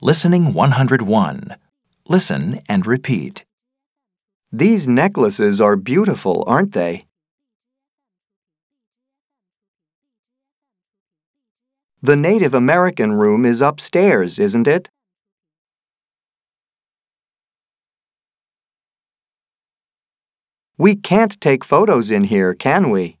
Listening 101. Listen and repeat. These necklaces are beautiful, aren't they? The Native American room is upstairs, isn't it? We can't take photos in here, can we?